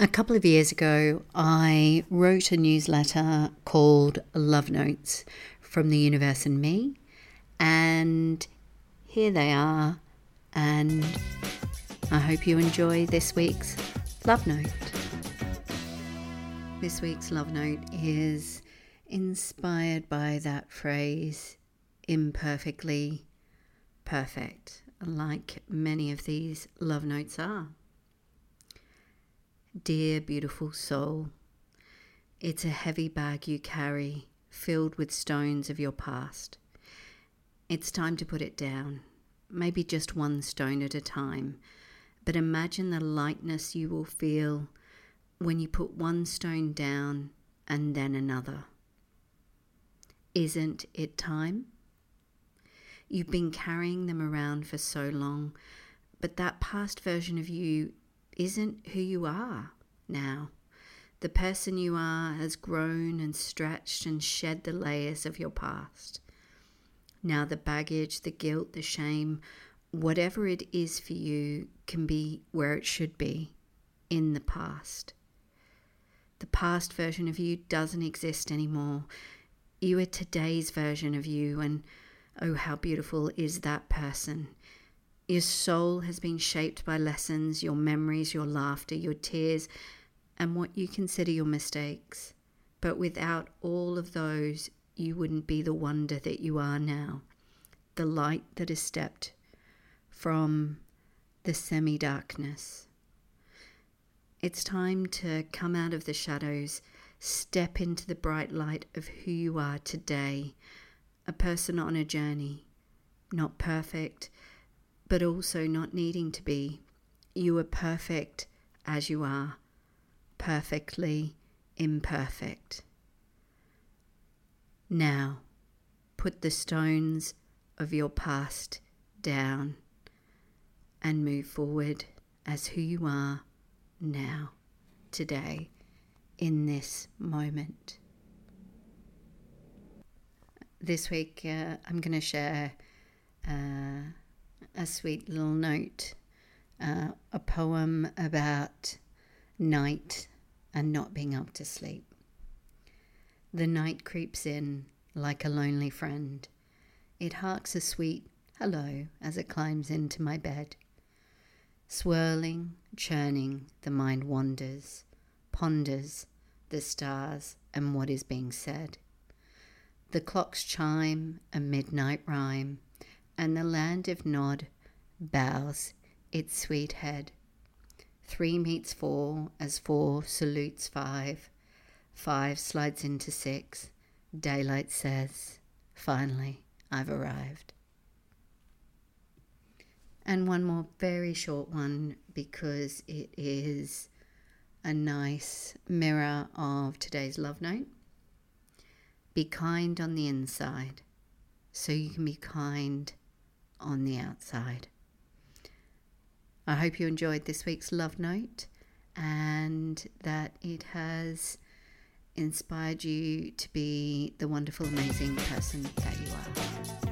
A couple of years ago, I wrote a newsletter called Love Notes from the Universe and Me, and here they are. And I hope you enjoy this week's Love Note. This week's Love Note is inspired by that phrase, imperfectly perfect, like many of these love notes are. Dear beautiful soul, it's a heavy bag you carry filled with stones of your past. It's time to put it down, maybe just one stone at a time, but imagine the lightness you will feel when you put one stone down and then another. Isn't it time? You've been carrying them around for so long, but that past version of you isn't who you are now. The person you are has grown and stretched and shed the layers of your past. Now, the baggage, the guilt, the shame, whatever it is for you, can be where it should be in the past. The past version of you doesn't exist anymore. You are today's version of you, and oh, how beautiful is that person. Your soul has been shaped by lessons, your memories, your laughter, your tears, and what you consider your mistakes. But without all of those, you wouldn't be the wonder that you are now. The light that has stepped from the semi darkness. It's time to come out of the shadows, step into the bright light of who you are today, a person on a journey, not perfect but also not needing to be. You are perfect as you are, perfectly imperfect. Now, put the stones of your past down and move forward as who you are now, today, in this moment. This week, uh, I'm going to share. Uh, a sweet little note, uh, a poem about night and not being able to sleep. The night creeps in like a lonely friend. It harks a sweet hello as it climbs into my bed. Swirling, churning, the mind wanders, ponders the stars and what is being said. The clocks chime a midnight rhyme and the land of Nod bows its sweet head. Three meets four as four salutes five. Five slides into six. Daylight says, Finally, I've arrived. And one more very short one because it is a nice mirror of today's love note. Be kind on the inside so you can be kind on the outside. I hope you enjoyed this week's love note and that it has inspired you to be the wonderful, amazing person that you are.